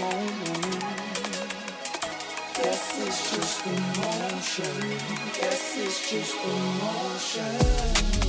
moment. Guess it's just emotion. Guess it's just emotion.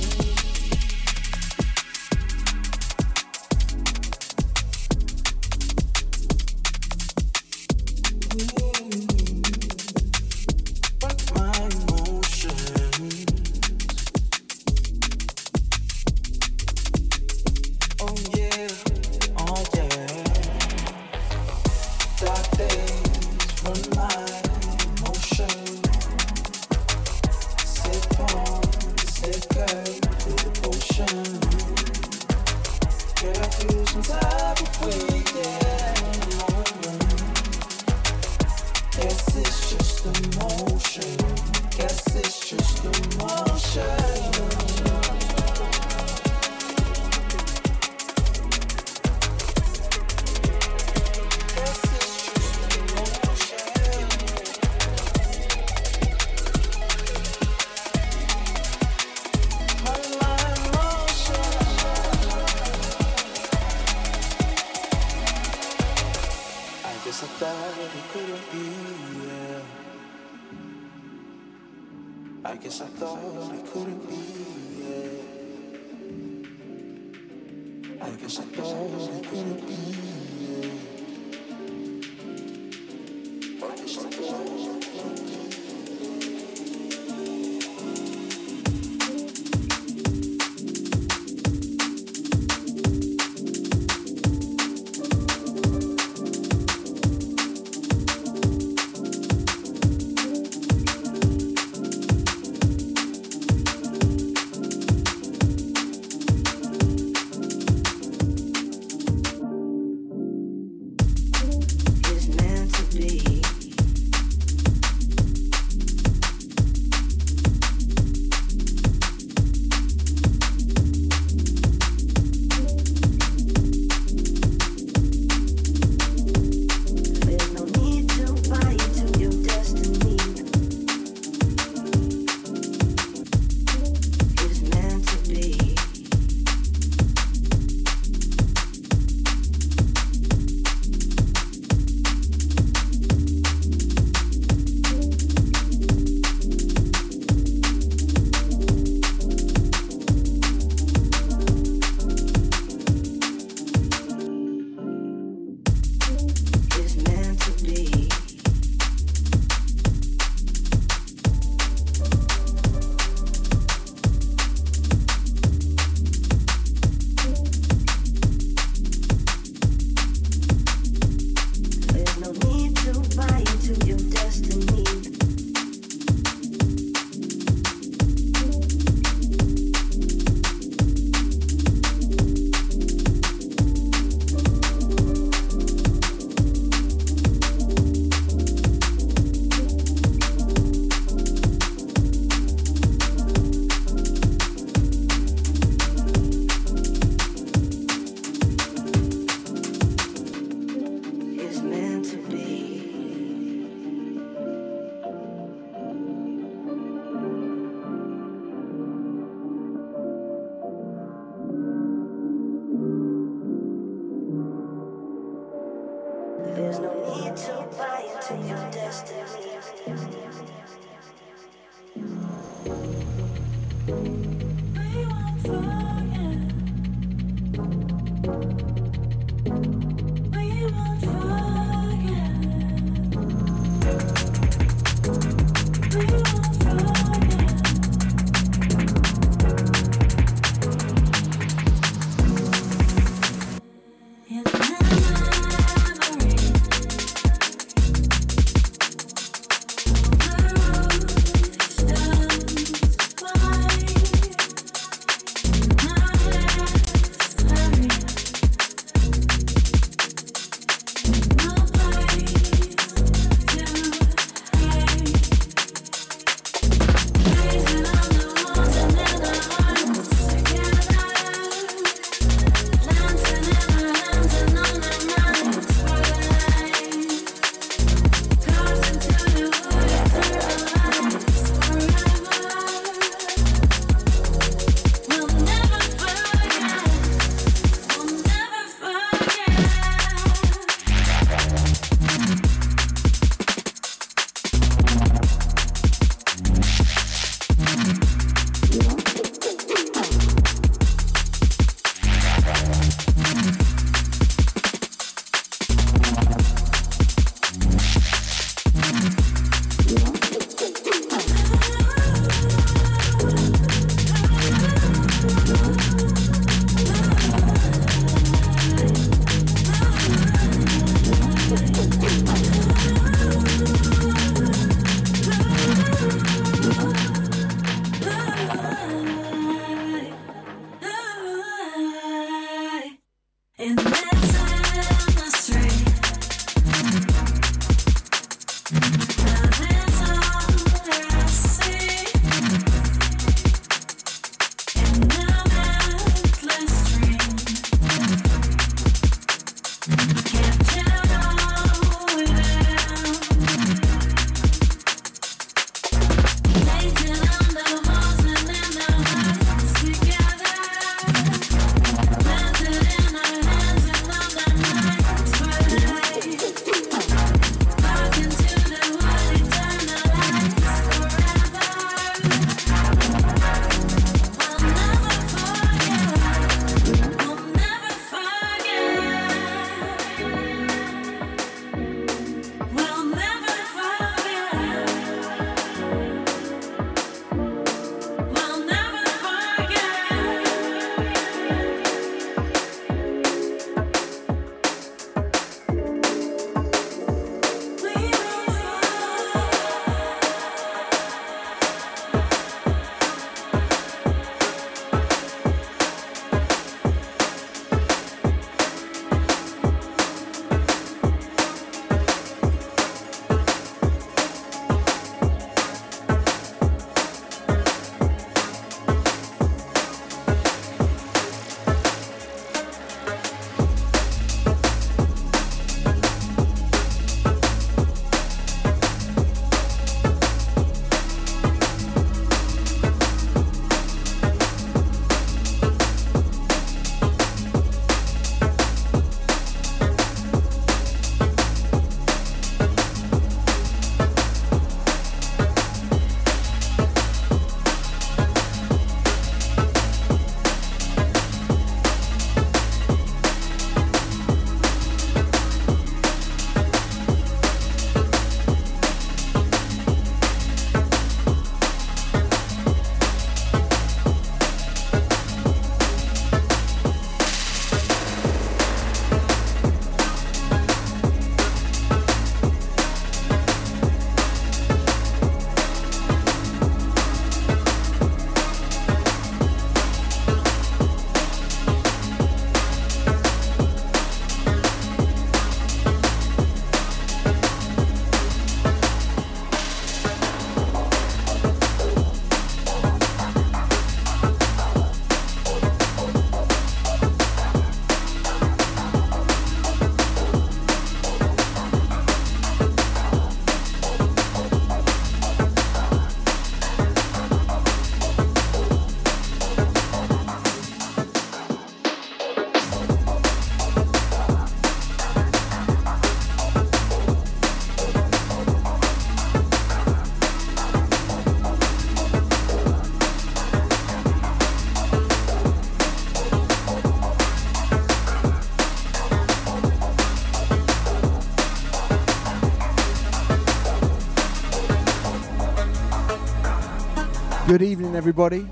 Good evening, everybody.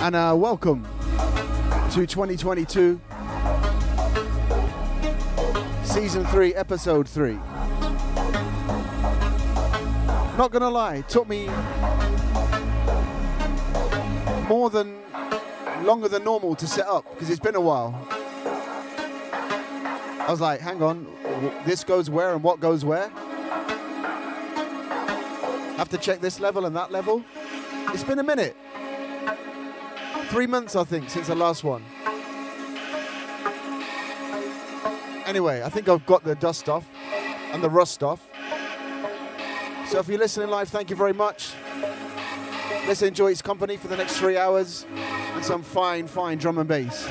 And uh, welcome to 2022, Season 3, Episode 3. Not gonna lie, it took me more than longer than normal to set up because it's been a while. I was like, hang on, this goes where and what goes where? Have to check this level and that level. It's been a minute. Three months, I think, since the last one. Anyway, I think I've got the dust off and the rust off. So if you're listening live, thank you very much. Let's enjoy its company for the next three hours and some fine, fine drum and bass.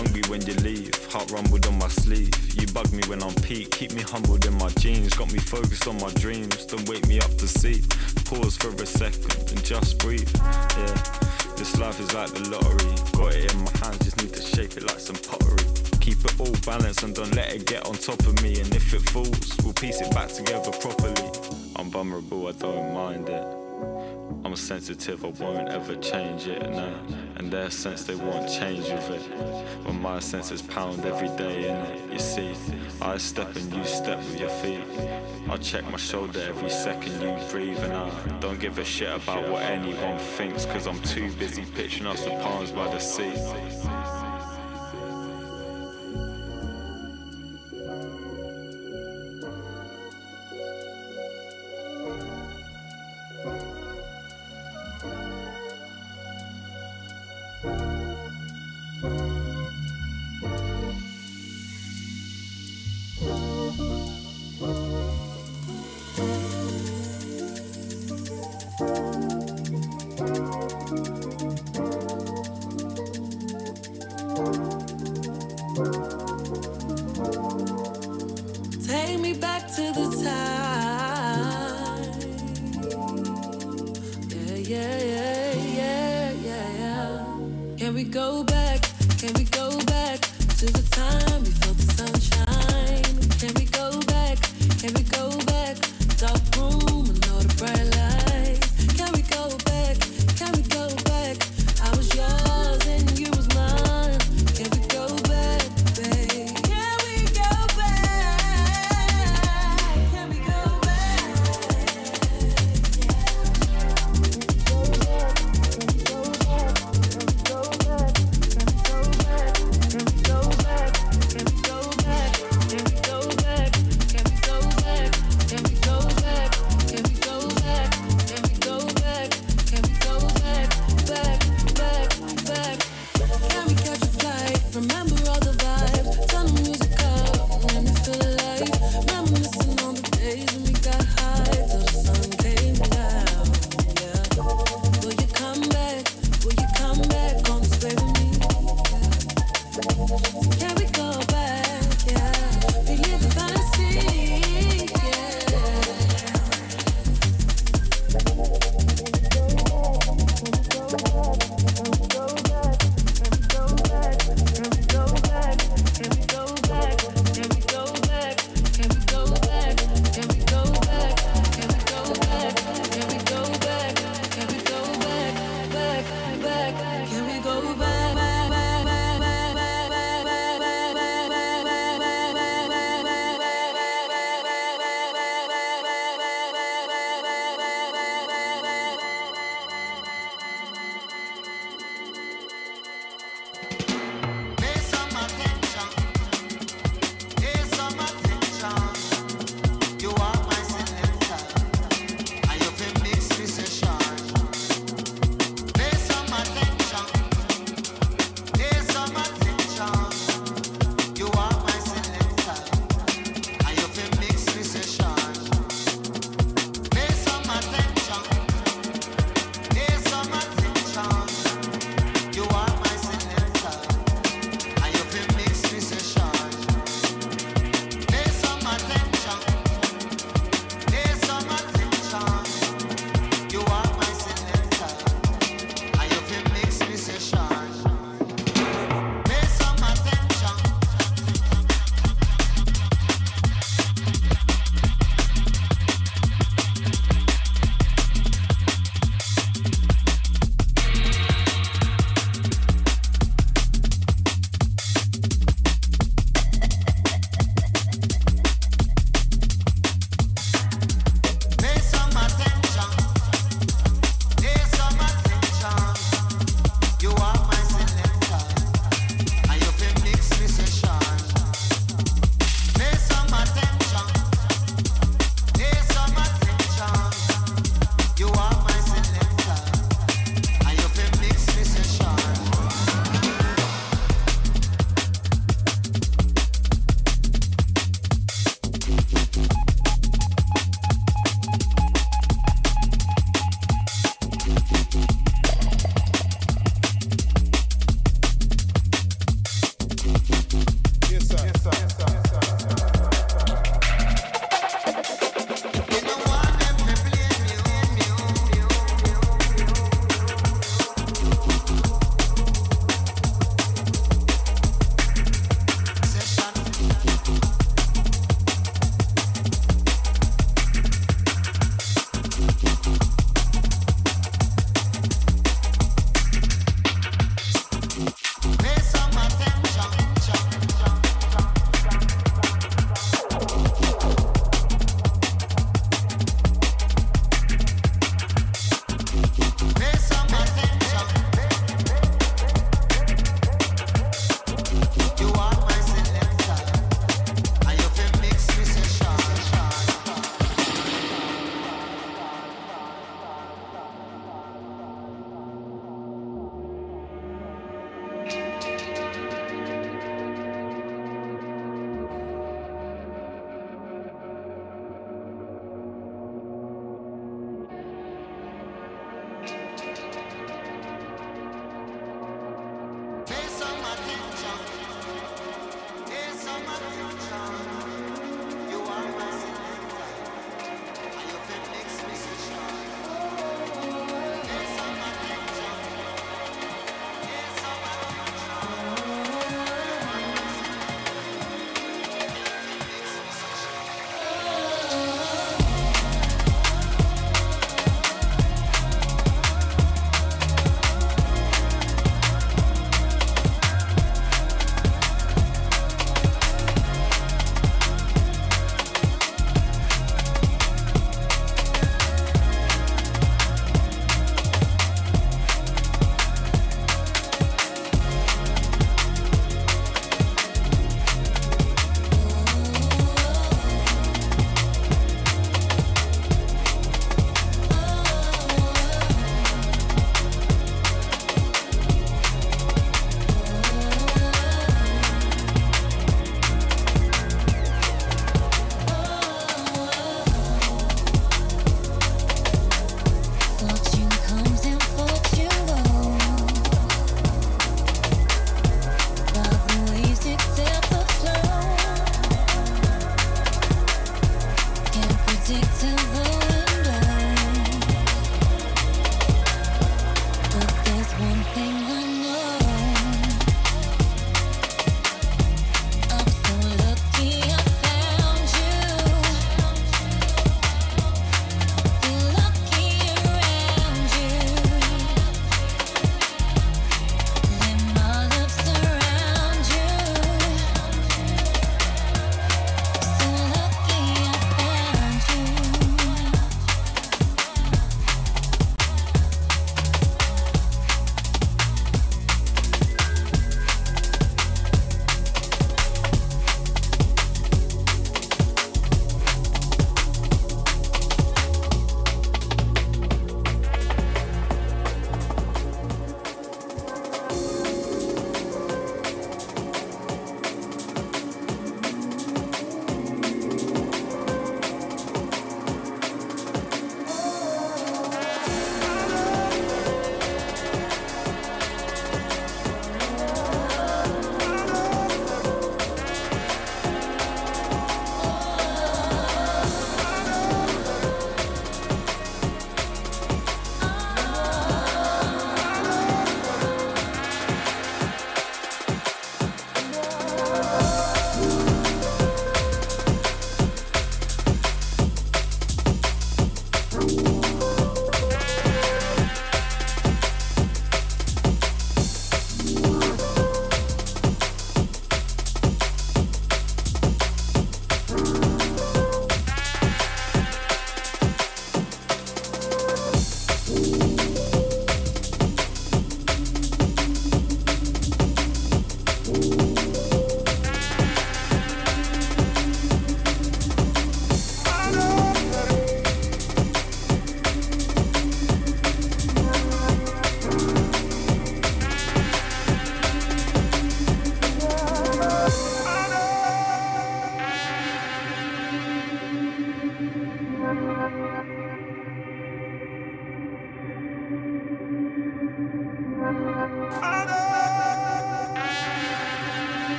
hungry when you leave. Heart rumbled on my sleeve. You bug me when I'm peak. Keep me humbled in my jeans. Got me focused on my dreams. Don't wake me up to see. Pause for a second and just breathe. Yeah. This life is like the lottery. Got it in my hands, just need to shape it like some pottery. Keep it all balanced and don't let it get on top of me. And if it falls, we'll piece it back together properly. I'm vulnerable, I don't mind it sensitive, I won't ever change it. No. And their sense, they won't change with it. But my senses pound every day it. You see, I step and you step with your feet. I check my shoulder every second you breathe, and I don't give a shit about what anyone thinks, cause I'm too busy pitching us with palms by the sea.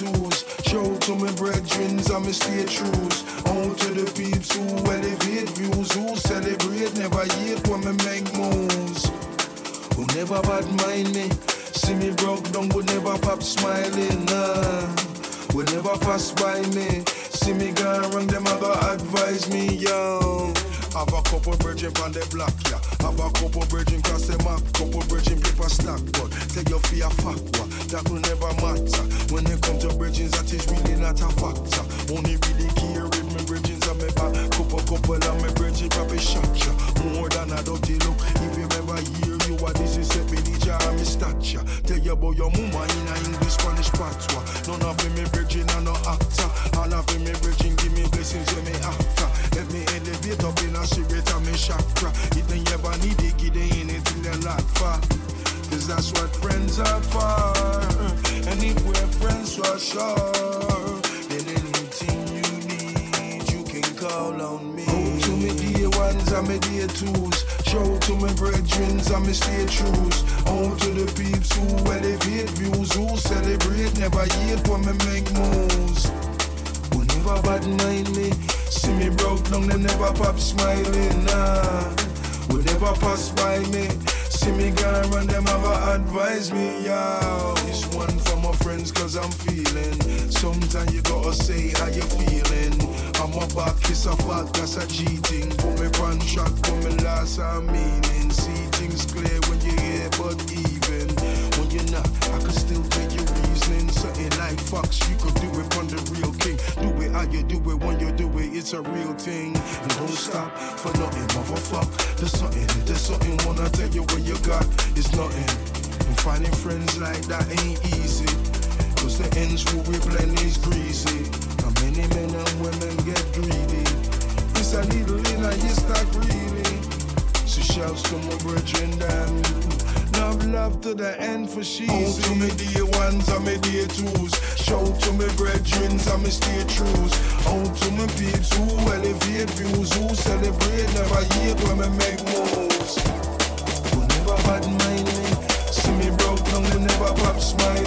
Show to my brethren, I'm a stay true. On to the peeps who elevate views, who celebrate, never yet when me make moves. Who never bad mind me. See me broke down, would never pop smiling, nah. Would never pass by me. See me gone wrong, them I go advise me, yo. Have a couple virgin on the block, yeah. Have a couple virgin cross the map, couple virgin paper stack, but take your fear fuck what that will never matter. When it comes to bridging, that is really not a factor. Only really care with me bridging, I'm a back, couple couple of me bridging, probably shot ya. More than a dirty look. If you ever hear you, what this is, set me the jar, me stature. Tell you about your mama in a English, Spanish patois. None of them me bridging, and no actor. All of them me bridging, give me blessings, when me after. Let me elevate up in a spirit and me chakra. If they ever need it, them anything they like for. Cause that's what friends are for. We're friends for sure, then anything you need, you can call on me. Go to me dear ones and me dear twos. Show to my brethren and me stay trues. On to the peeps who elevate views, who celebrate, never hate when me make moves. Who never bad mind me. See me broke down, them never pop smiling. Nah, would never pass by me. See me gone run, them ever advise me. Yo, this one for my friends, cause I'm feeling. Sometimes you gotta say how you feeling. I'm a back, kiss a fact, that's a cheating. Put me shot, put me last, I'm meaning. See things clear Fox, you could do it from the real king. Do it how you do it when you do it, it's a real thing. And don't stop for nothing, motherfuck. There's something, there's something, wanna tell you what you got, it's nothing. And finding friends like that ain't easy. Cause the ends will we blend is greasy. How many men and women get greedy? It's a needle in a haystack, really. So shouts to my brethren, damn Love, love to the end for she's Oh, to me dear ones and me dear twos. Show to me brethren and me stay trues Oh, to me peeps who elevate views Who celebrate, never hate when me make moves. Who never bad mind me. See me broke down, they never pop smiling,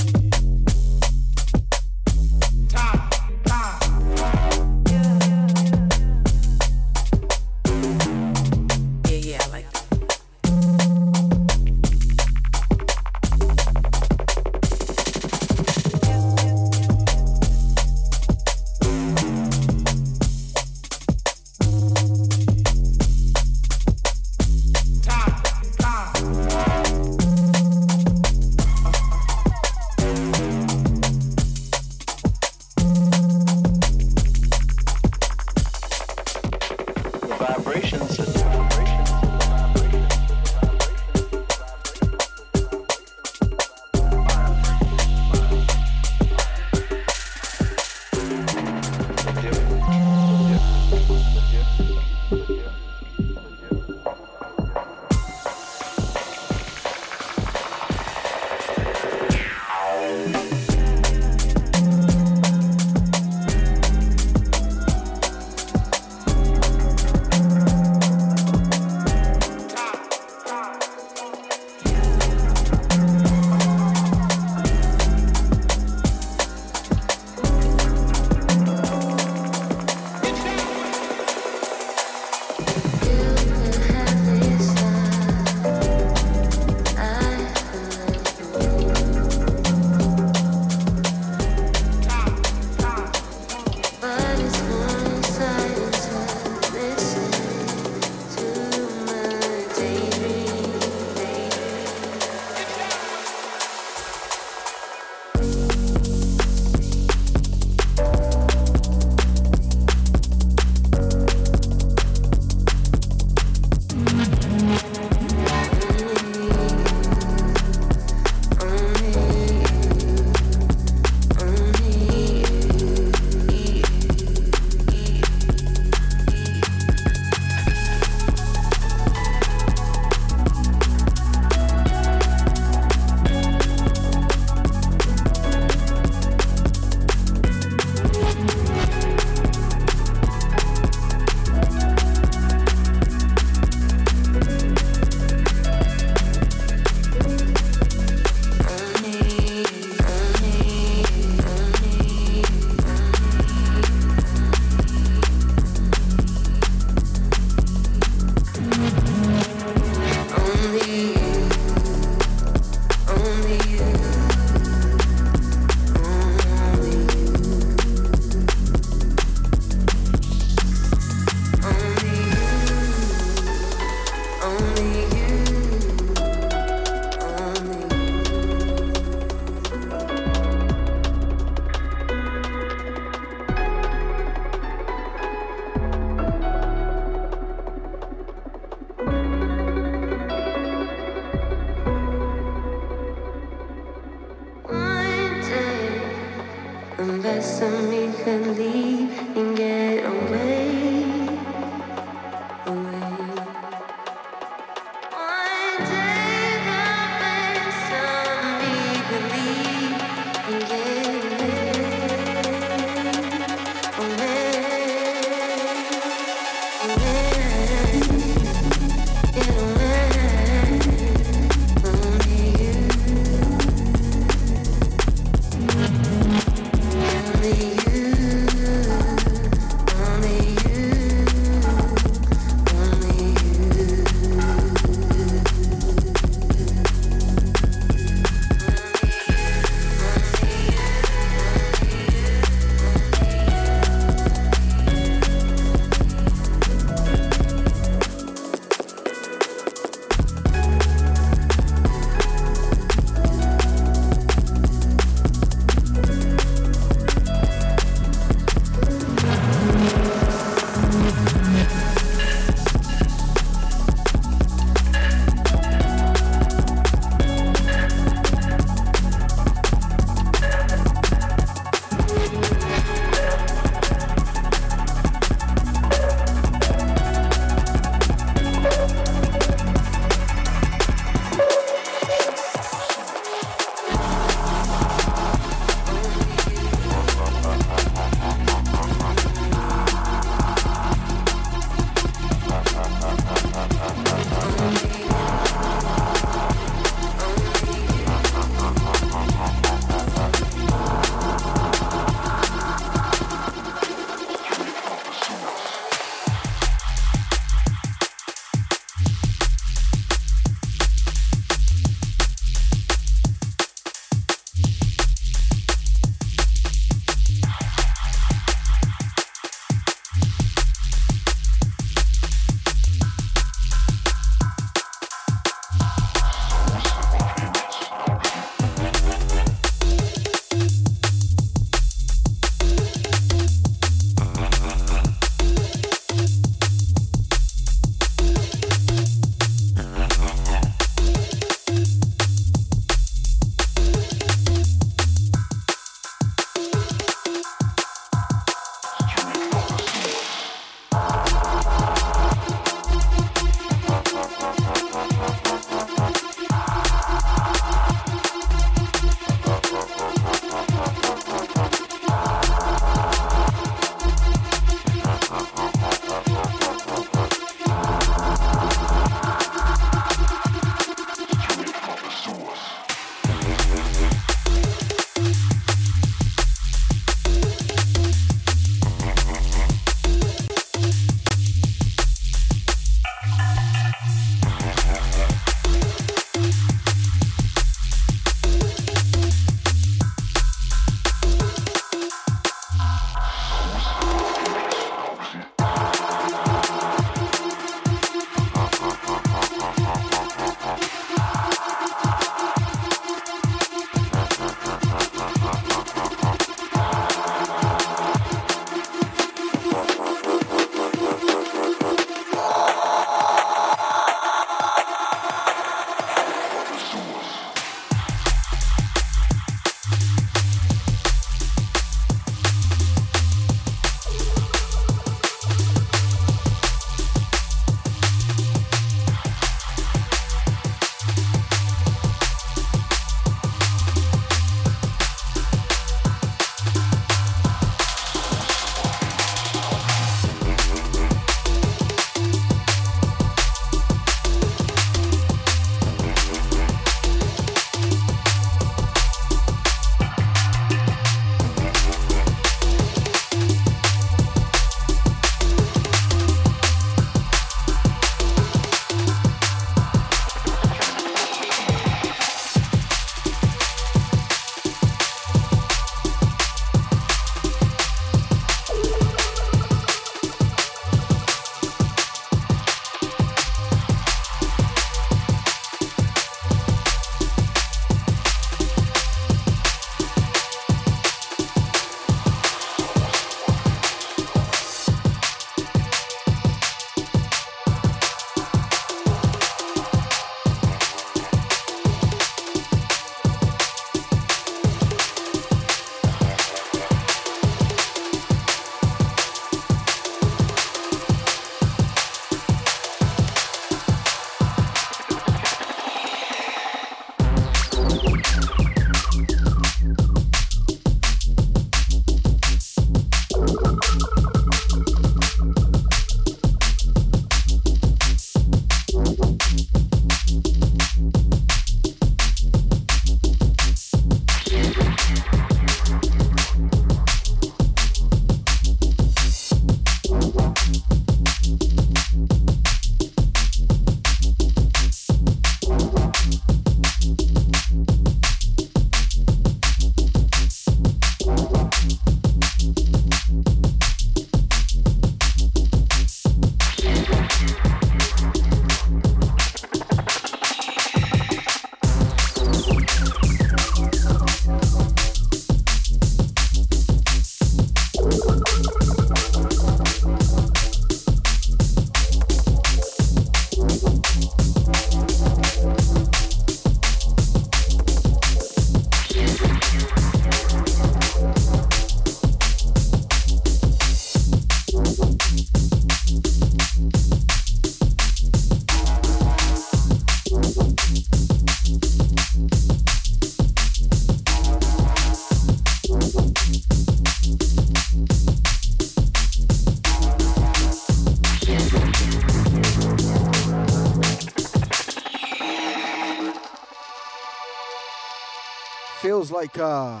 like uh,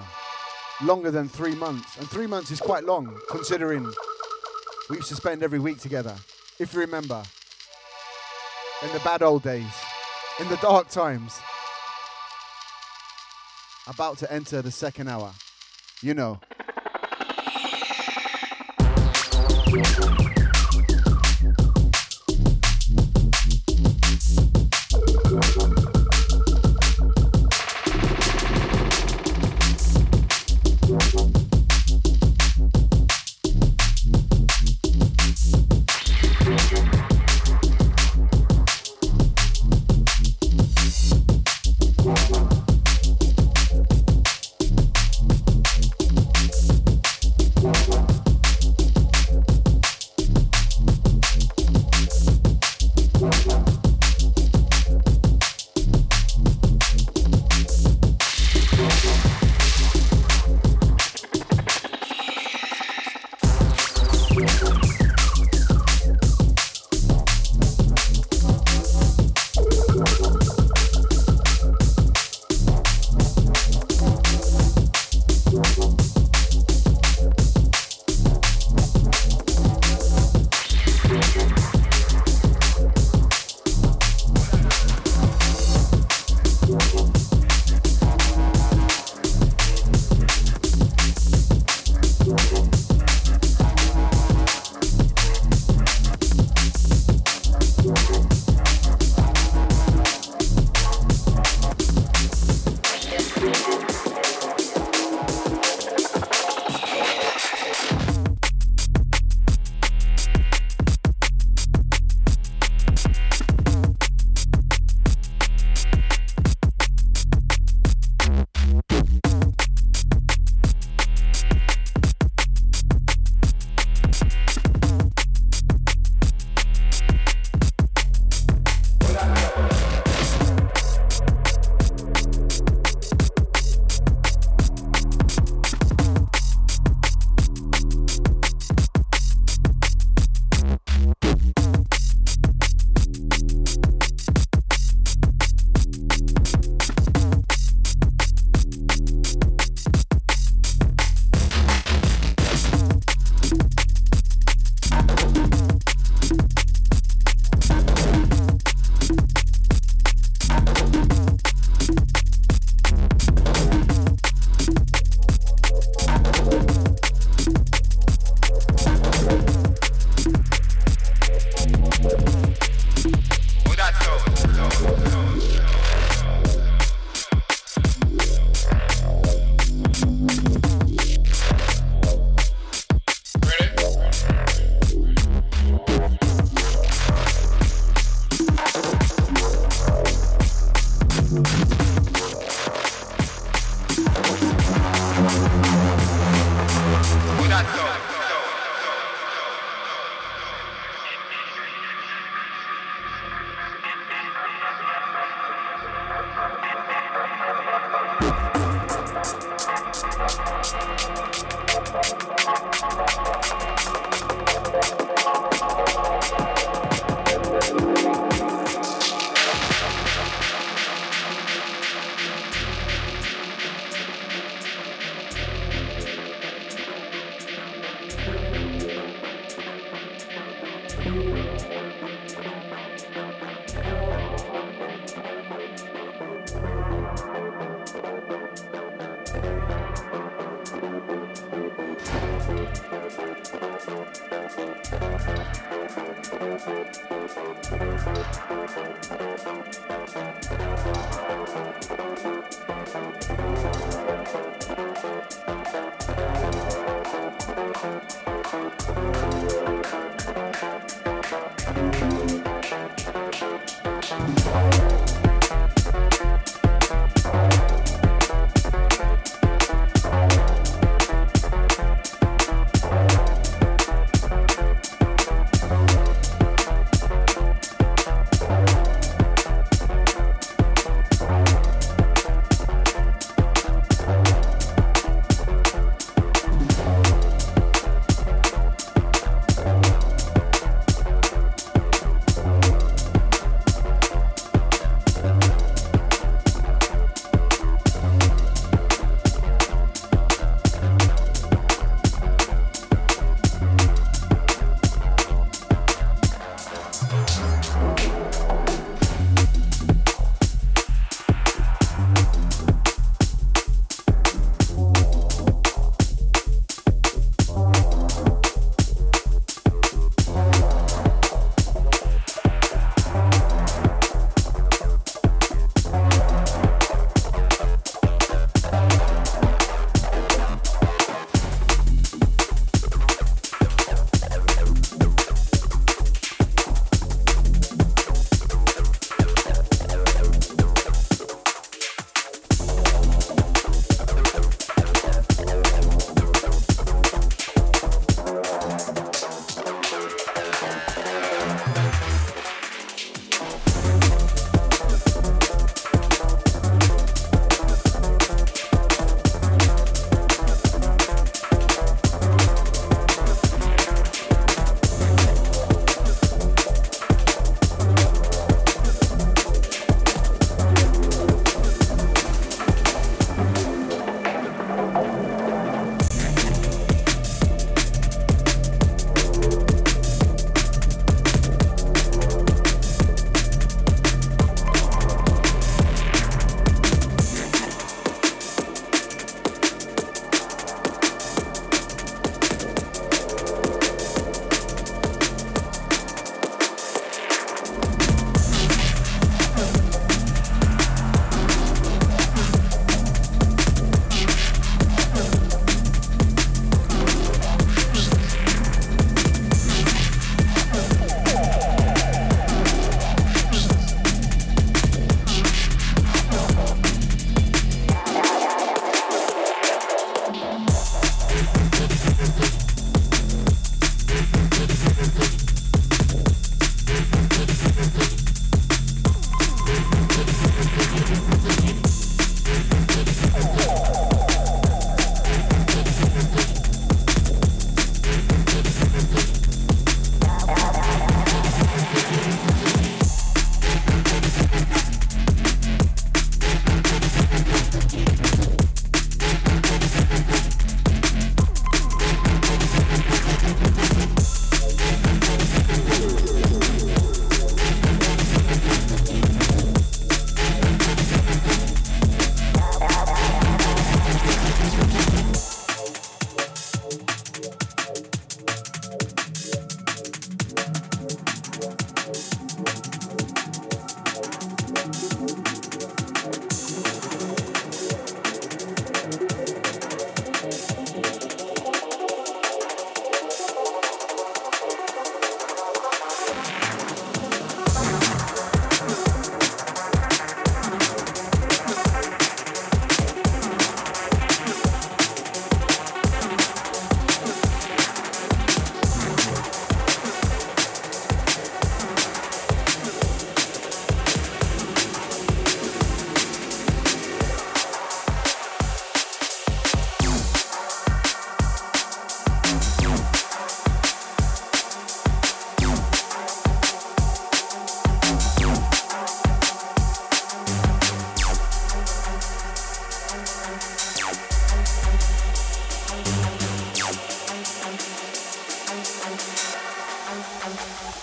longer than three months. And three months is quite long, considering we used to spend every week together. If you remember, in the bad old days, in the dark times. About to enter the second hour. You know.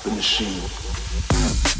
the machine.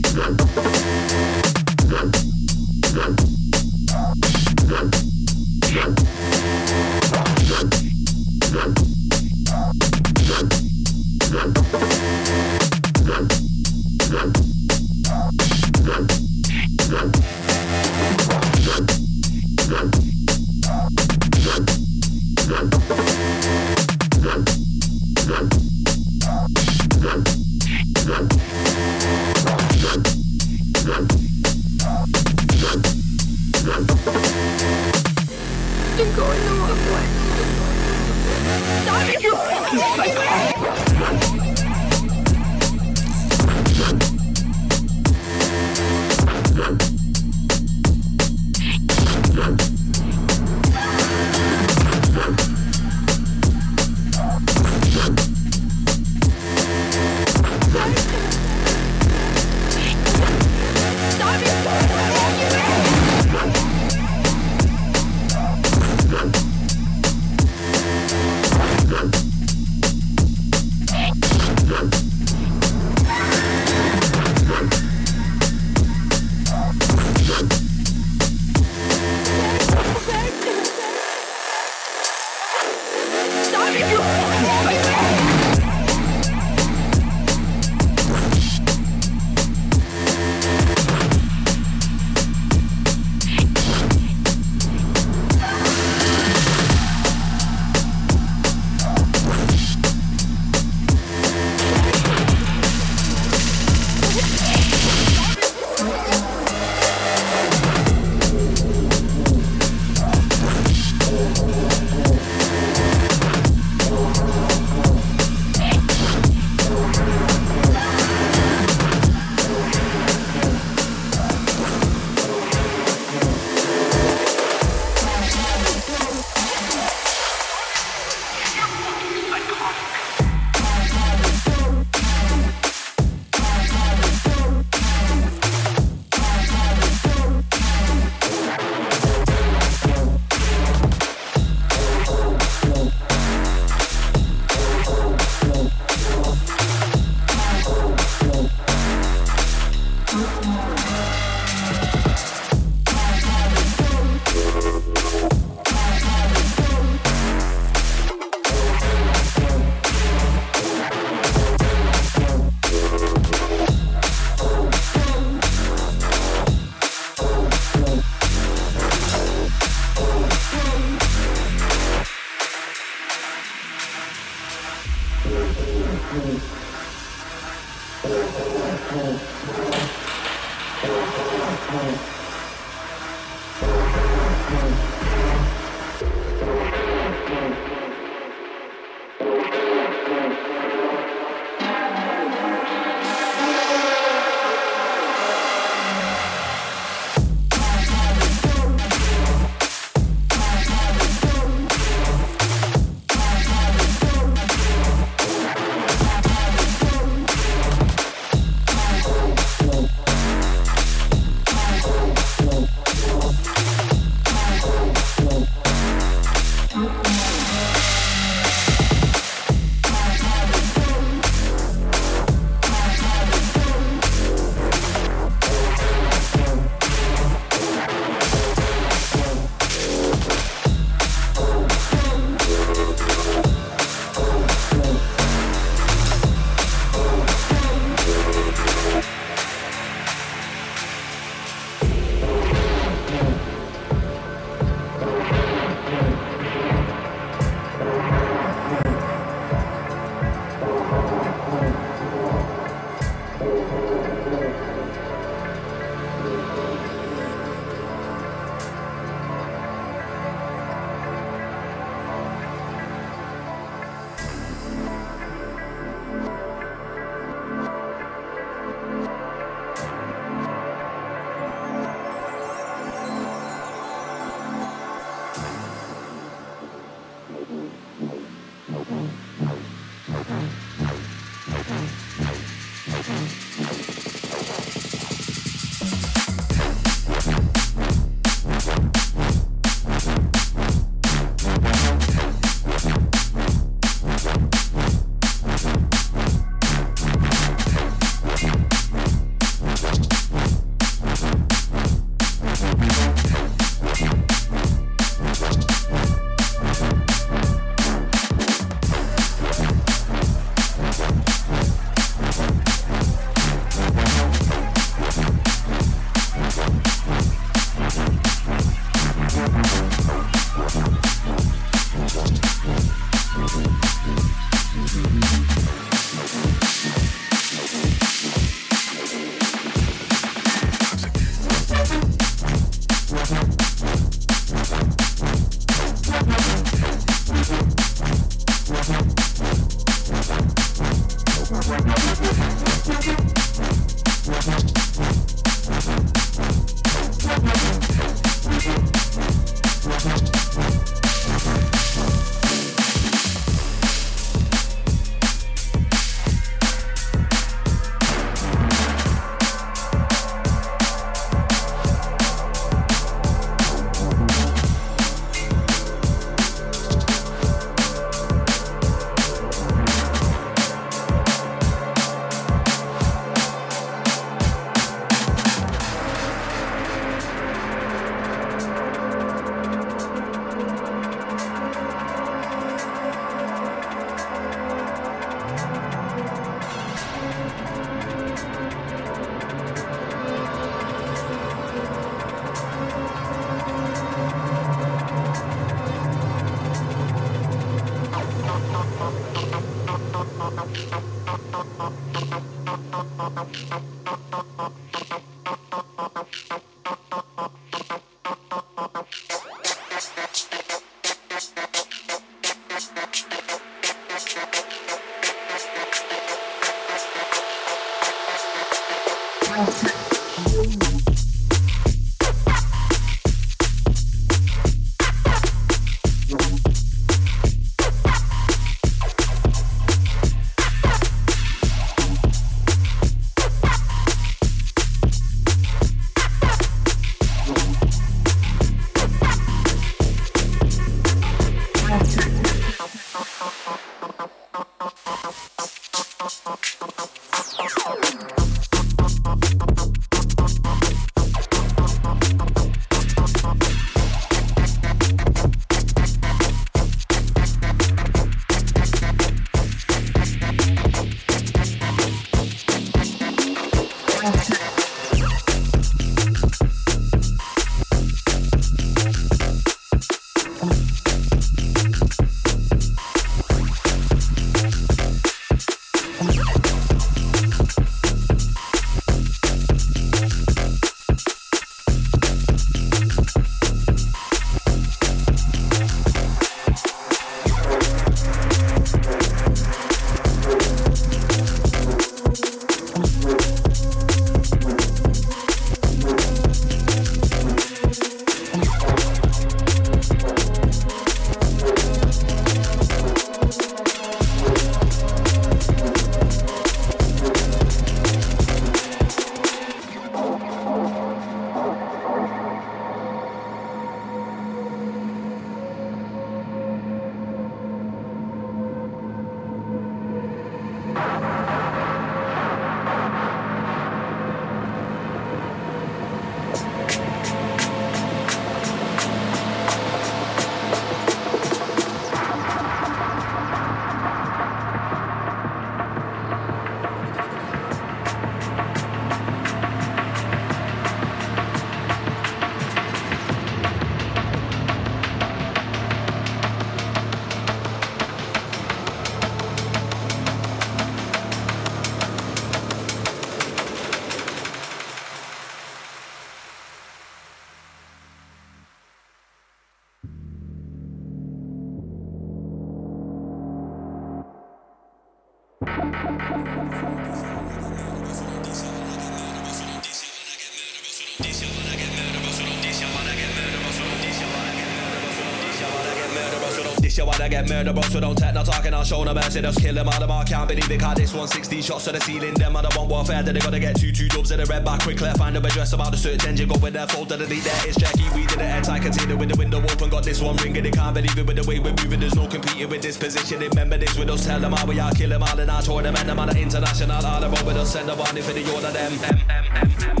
Get murdered, bro, so don't take no talking, I'll show no mercy, just kill them all, them all can't believe it, cause this 160 shots to the ceiling, them other want warfare, that they gotta get two, two dubs in the red back quickly, find a address about the search engine, go with their folder, delete that, it's Jackie, we did it, I see it with the window open, got this one ringing, they can't believe it with the way we're moving, there's no competing with this position, remember this with us, tell them how we are, kill them all, and I tour them, and them on the international, all about with us, send a warning for the order, them, them, them, them, them.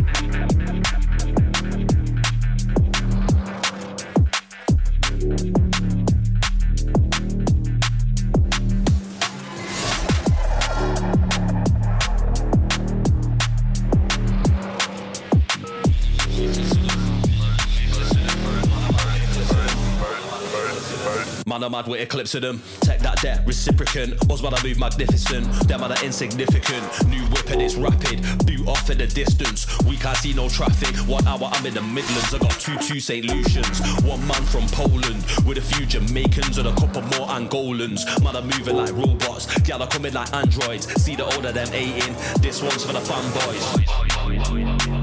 Mad with eclipse of them. Take that debt, reciprocant. Oswald, I move magnificent. Them are insignificant. New whip and it's rapid. Boot off in the distance. We can't see no traffic. One hour, I'm in the Midlands. I got two, two St. Lucians. One man from Poland. With a few Jamaicans and a couple more Angolans. Man, I'm moving like robots. Gal are coming like androids. See the older them eating. This one's for the fanboys.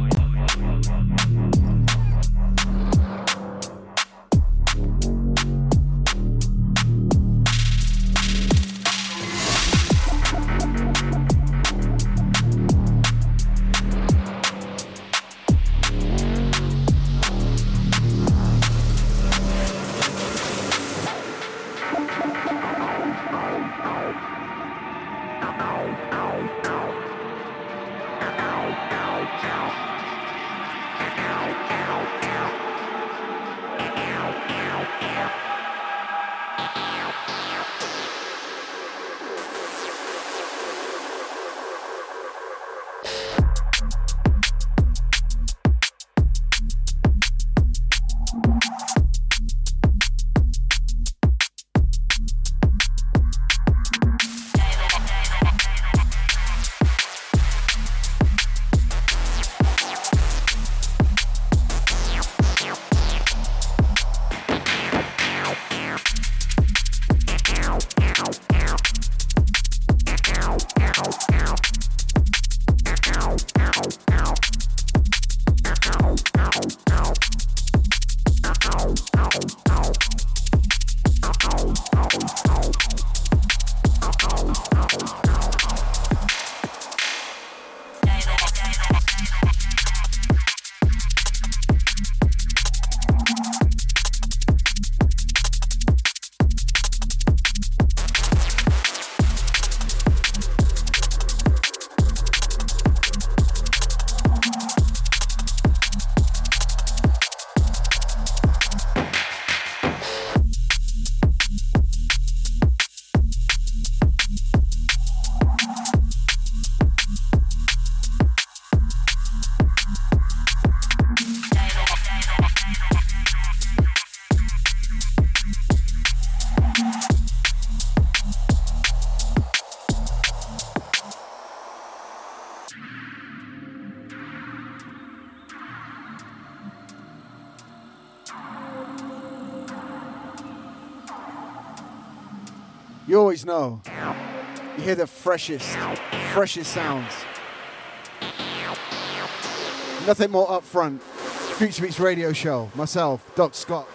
Always know. You hear the freshest, freshest sounds. Nothing more upfront. Future Beats Radio Show. Myself, Doc Scott.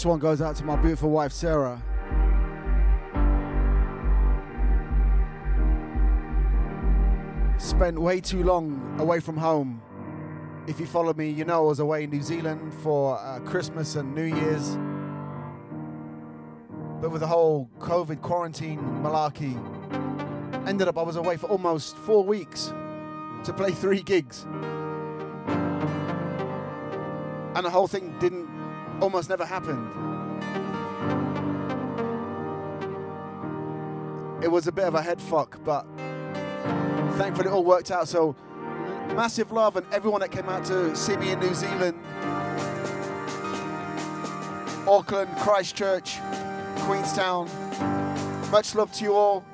This one goes out to my beautiful wife, Sarah. Spent way too long away from home. If you follow me, you know I was away in New Zealand for uh, Christmas and New Year's. But with the whole COVID quarantine malarkey, ended up I was away for almost four weeks to play three gigs. And the whole thing didn't almost never happened. It was a bit of a head fuck, but thankfully it all worked out. So massive love and everyone that came out to see me in New Zealand, Auckland, Christchurch, Queenstown. Much love to you all.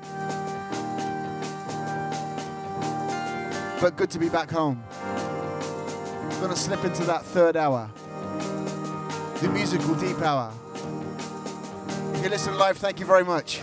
But good to be back home. I'm gonna slip into that third hour. The musical deep hour. If you listen live, thank you very much.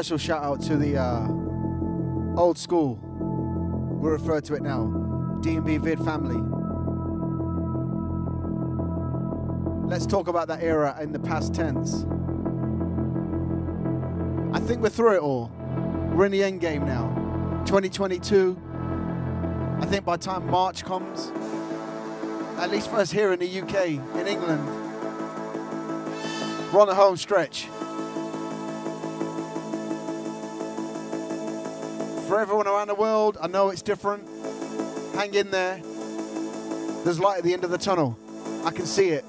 Special shout out to the uh, old school. we'll refer to it now. DMB Vid family. Let's talk about that era in the past tense. I think we're through it all. We're in the end game now. 2022. I think by time March comes, at least for us here in the UK, in England, we're on the home stretch. I know it's different. Hang in there. There's light at the end of the tunnel. I can see it.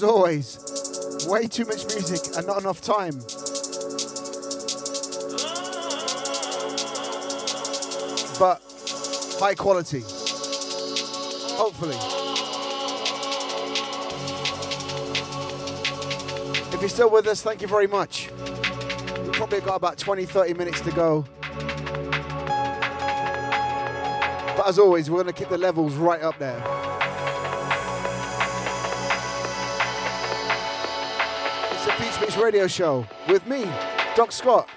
As always, way too much music and not enough time. But high quality. Hopefully. If you're still with us, thank you very much. We've probably got about 20, 30 minutes to go. But as always, we're going to keep the levels right up there. Radio Show with me, Doc Scott.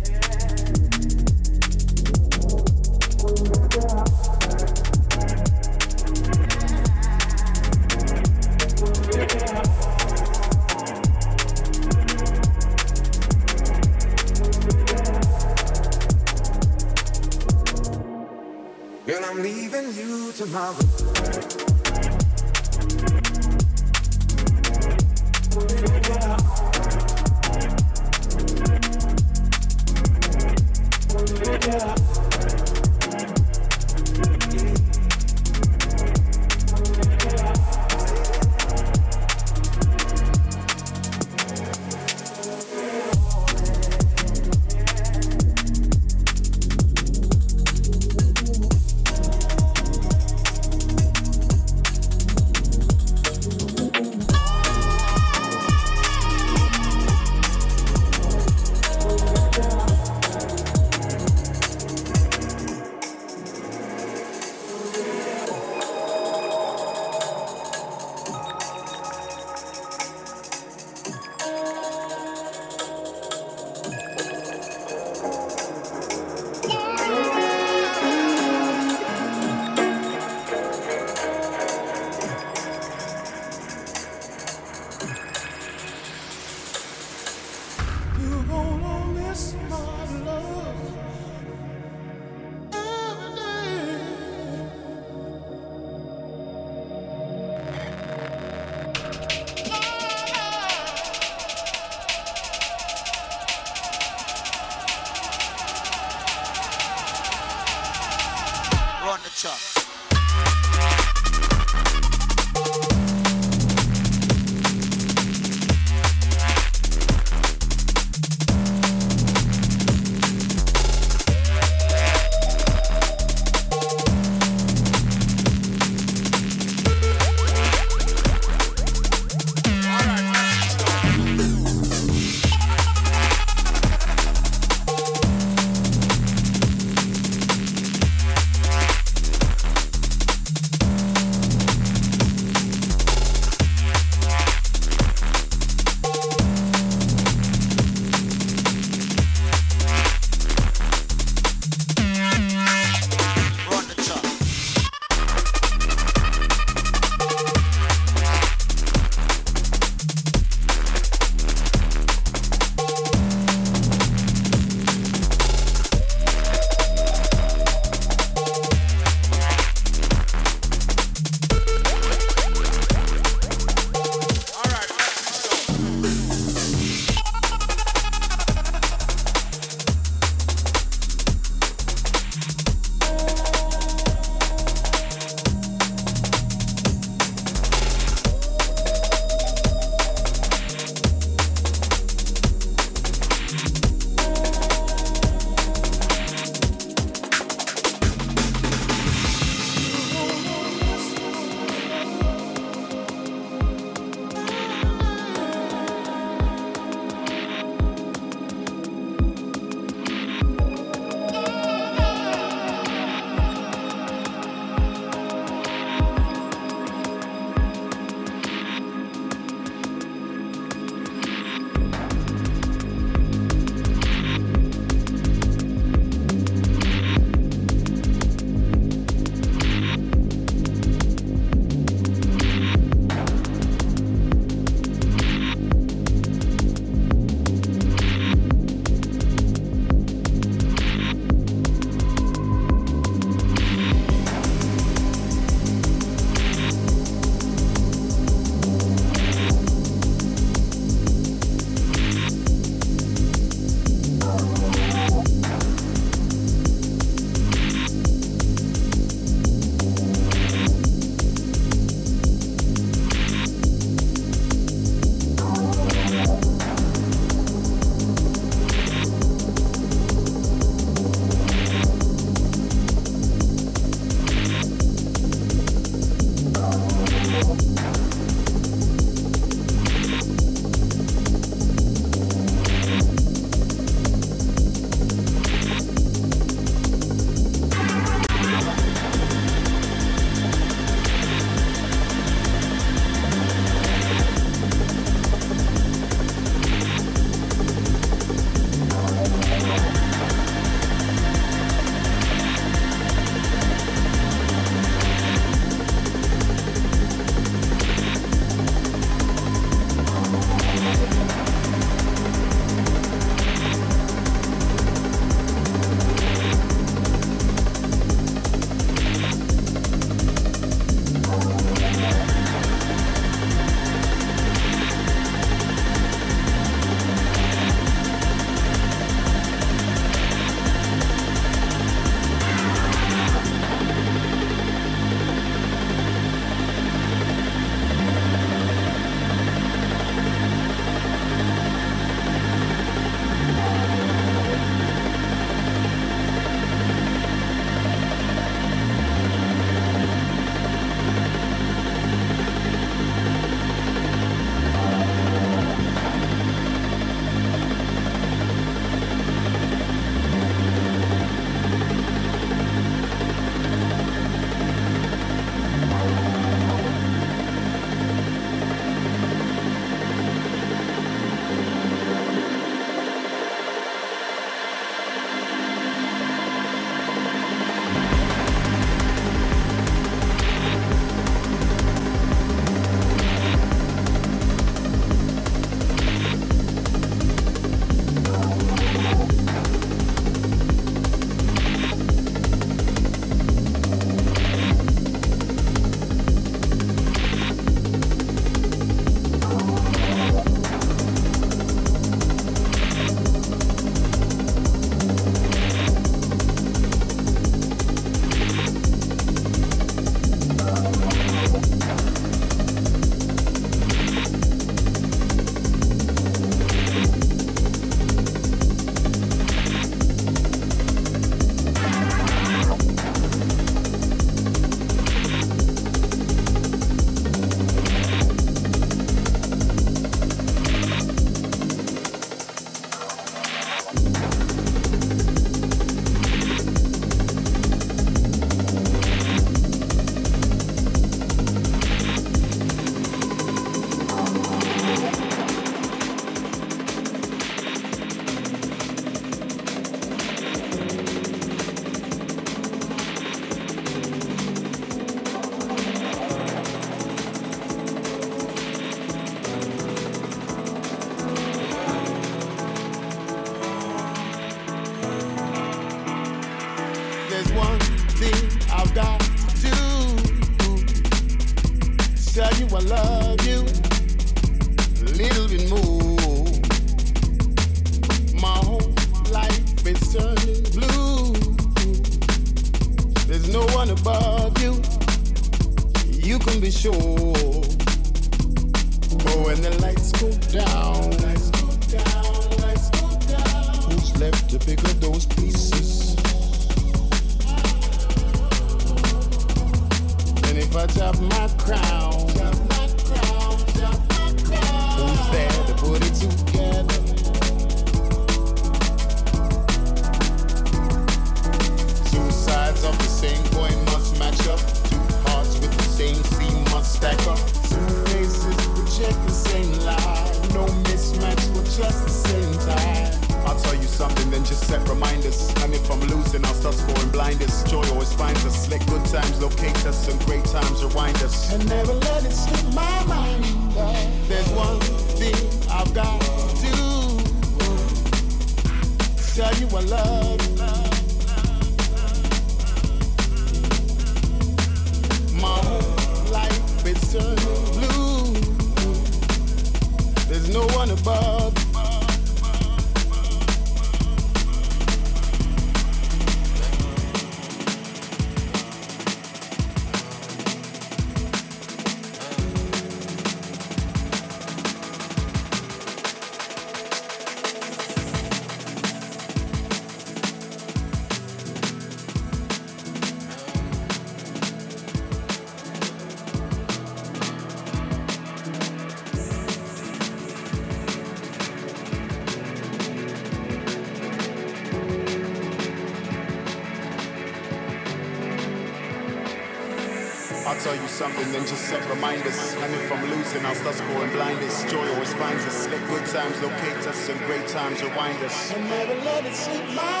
tell you something, then just set reminders. And if I'm losing, I'll start scoring blinders. Joy always finds us. Let good times locate us and great times rewind us. And never let it slip by.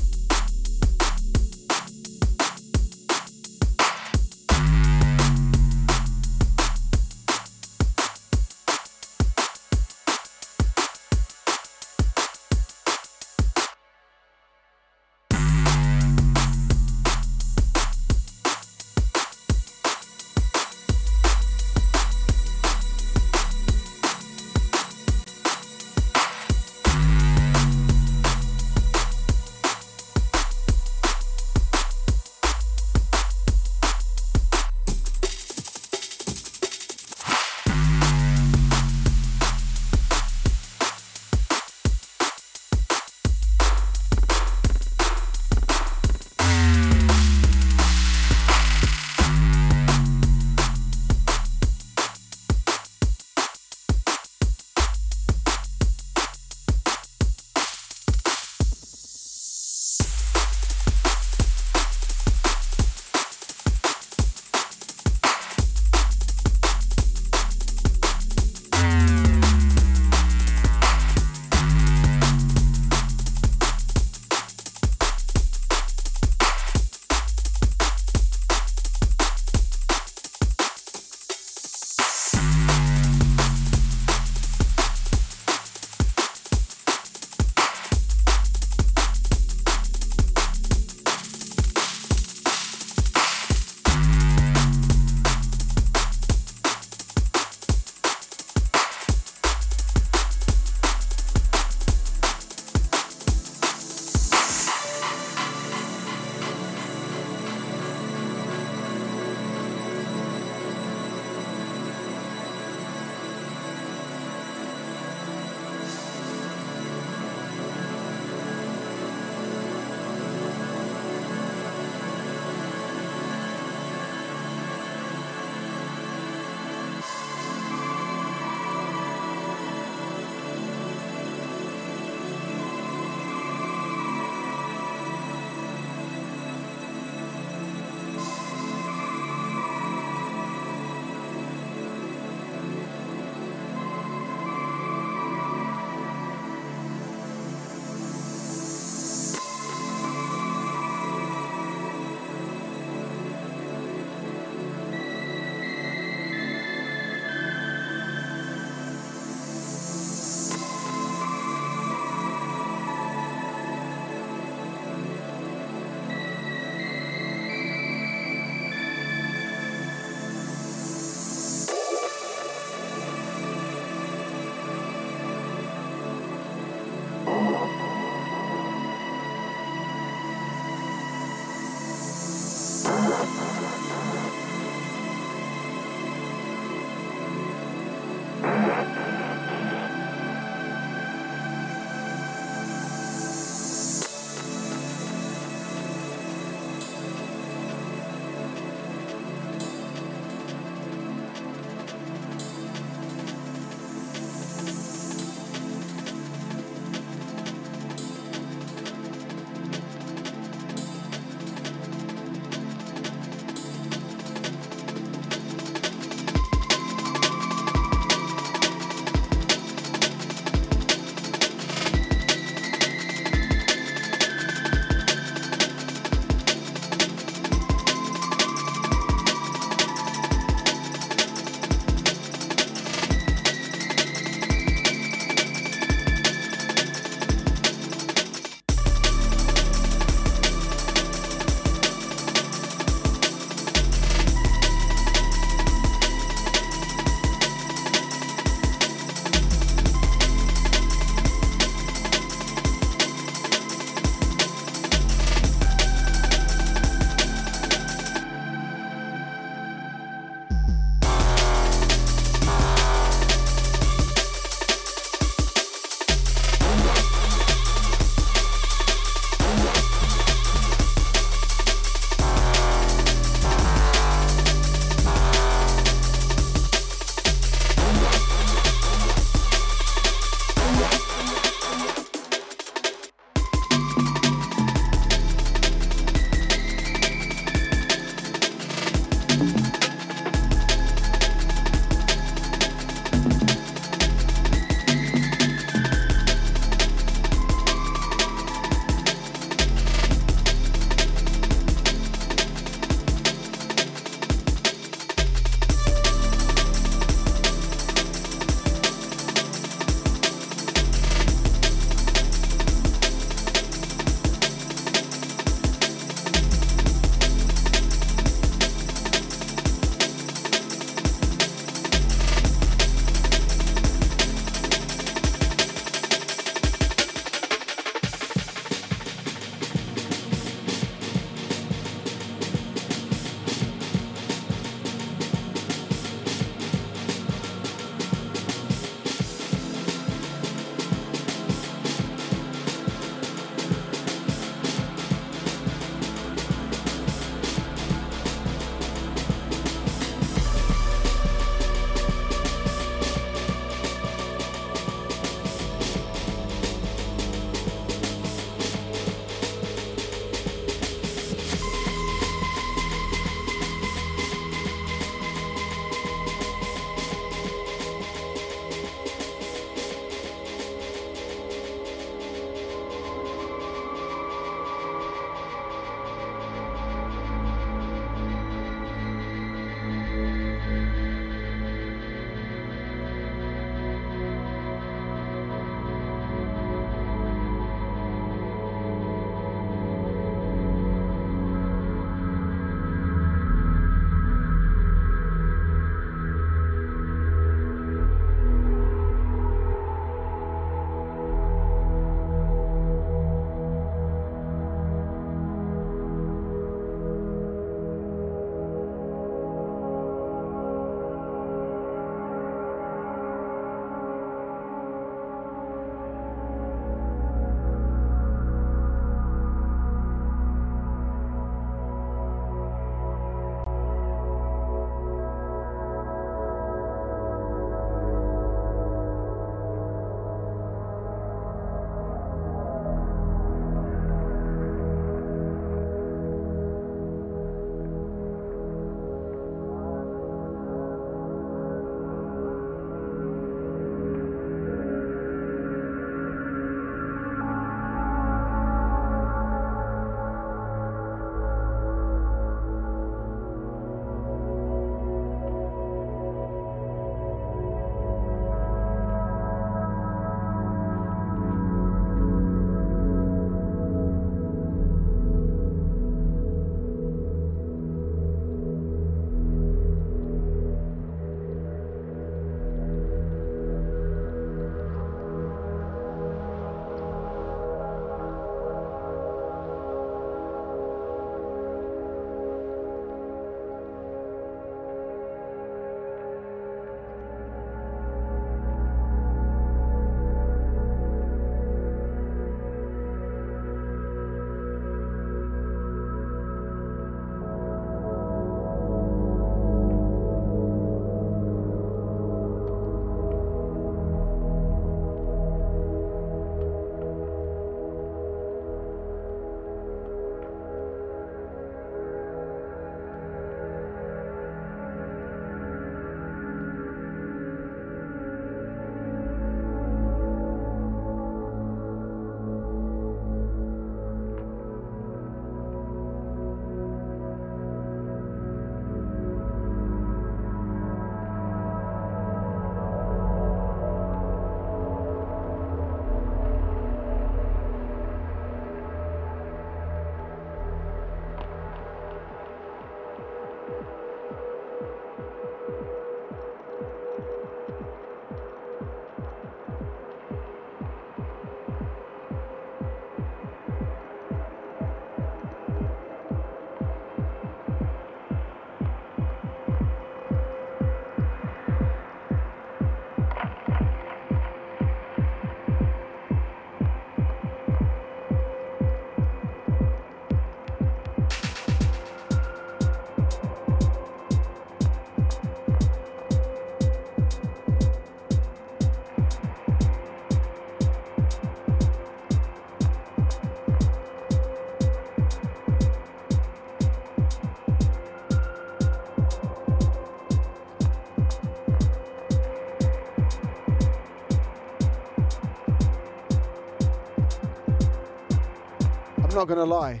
Not gonna lie.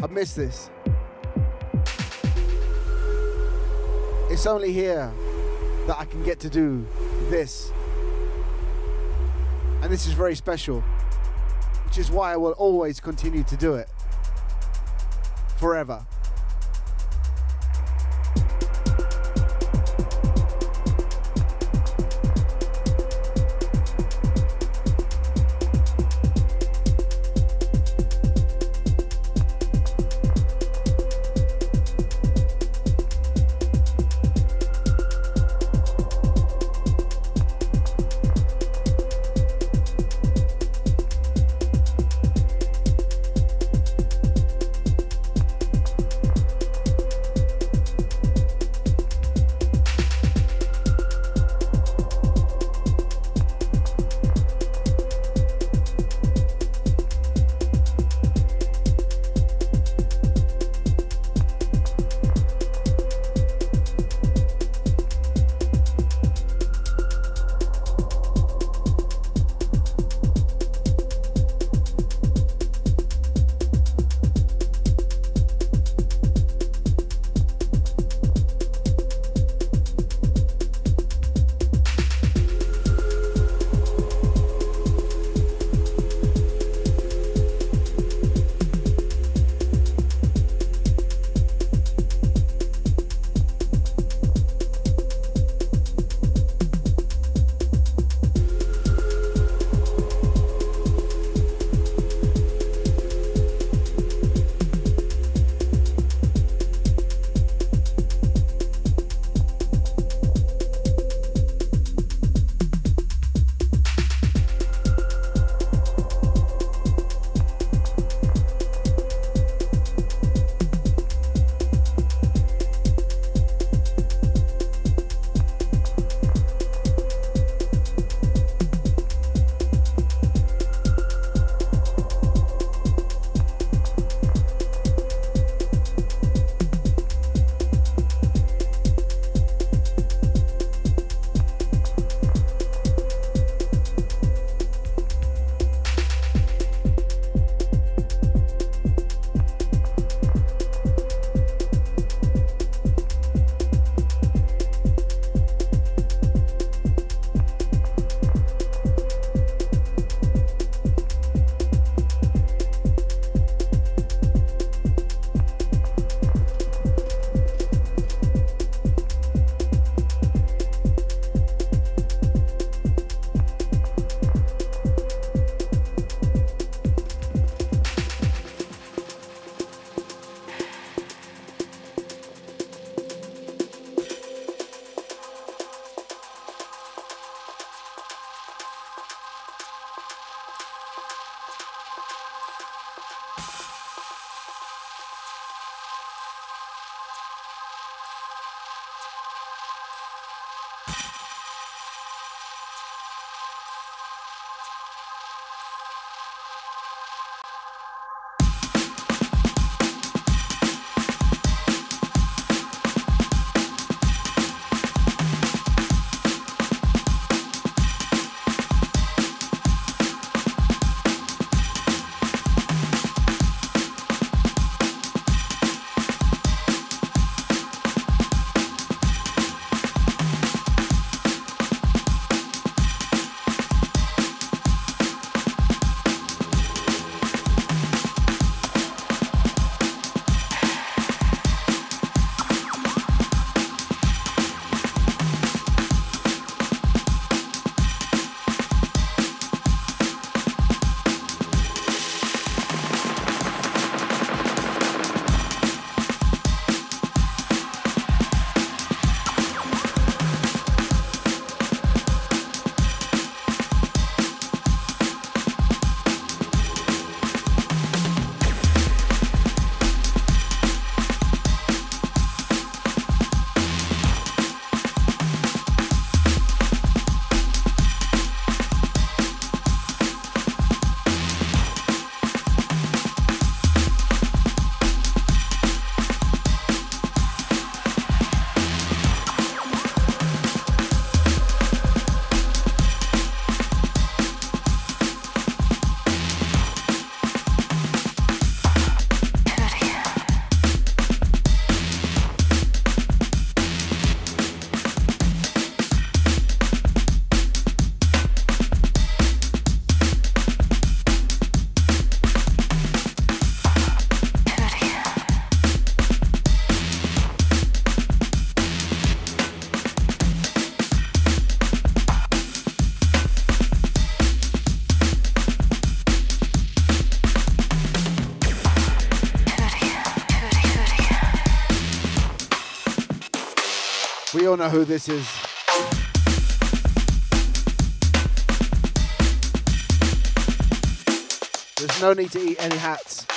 I miss this. It's only here that I can get to do this. And this is very special, which is why I will always continue to do it. Forever. All know who this is. There's no need to eat any hats.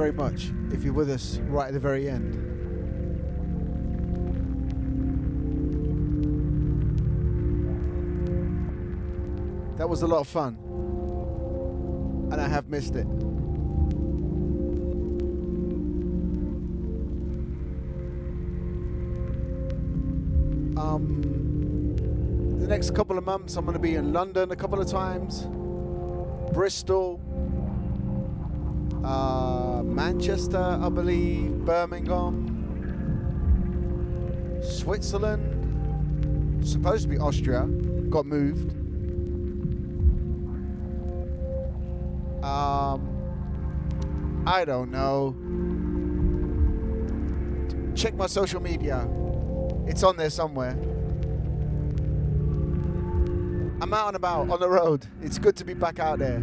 Very much if you're with us right at the very end. That was a lot of fun, and I have missed it. Um, the next couple of months, I'm going to be in London a couple of times, Bristol, Manchester, I believe, Birmingham, Switzerland, supposed to be Austria, got moved. Um, I don't know. check my social media. It's on there somewhere. I'm out and about on the road. It's good to be back out there.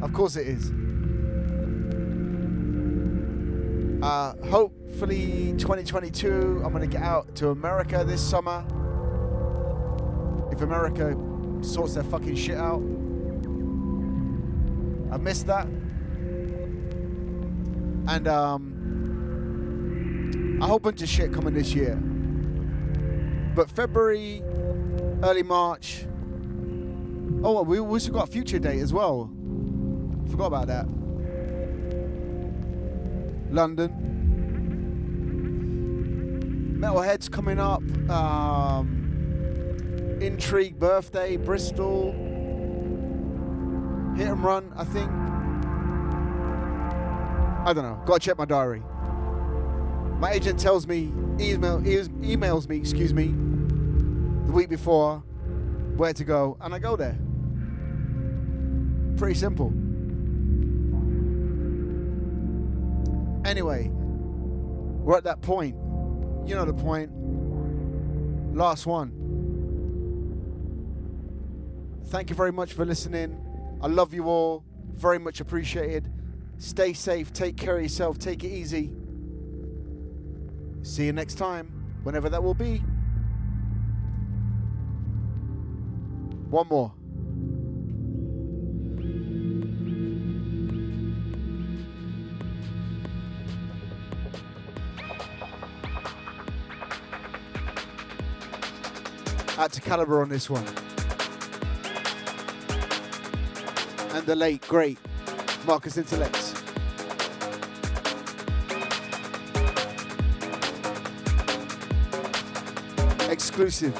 Of course it is. Uh, hopefully 2022, I'm going to get out to America this summer. If America sorts their fucking shit out. I missed that. And um, a whole bunch of shit coming this year. But February, early March. Oh, we also got a future date as well. Forgot about that. London. Metalheadz coming up. Um, Intrigue birthday, Bristol. Hit and run, I think. I don't know. Gotta check my diary. My agent tells me, email, emails me, excuse me, the week before where to go, and I go there. Pretty simple. Anyway, we're at that point. You know the point. Last one. Thank you very much for listening. I love you all. Very much appreciated. Stay safe. Take care of yourself. Take it easy. See you next time, whenever that will be. One more. Out to Calibre on this one. And the late, great Marcus Intalex. Exclusive.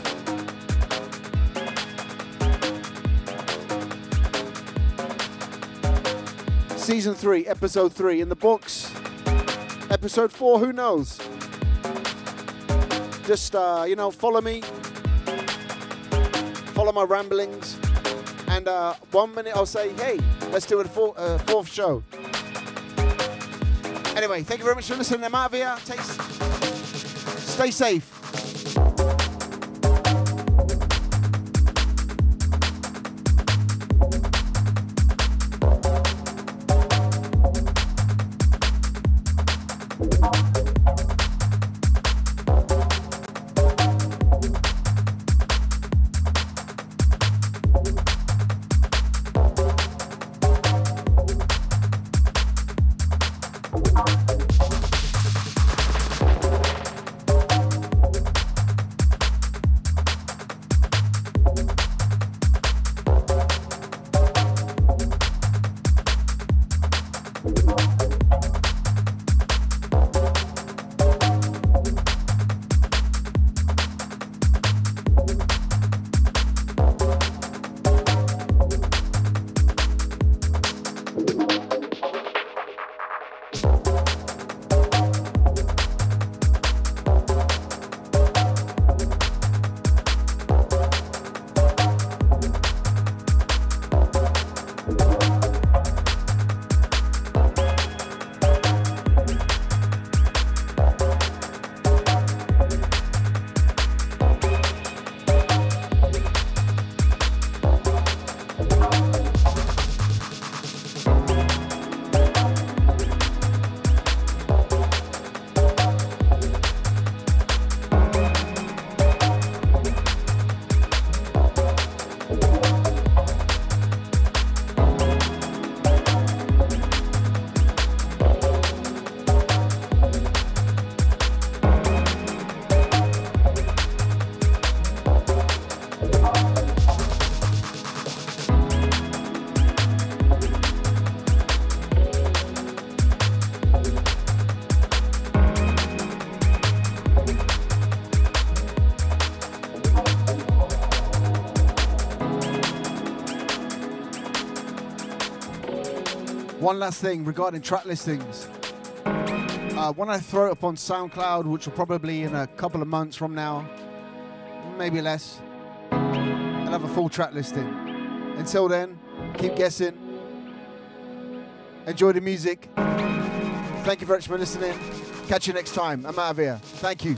Season 3, Episode 3 in the books. Episode 4, who knows? Just, uh, you know, follow me, follow my ramblings. And uh, one minute I'll say, hey, let's do a four, uh, fourth show. Anyway, thank you very much for listening. I'm out of here. Take, stay safe. One last thing regarding track listings. Uh, when I throw it up on SoundCloud, which will probably in a couple of months from now, maybe less, I'll have a full track listing. Until then, keep guessing. Enjoy the music. Thank you very much for listening. Catch you next time. I'm out of here. Thank you.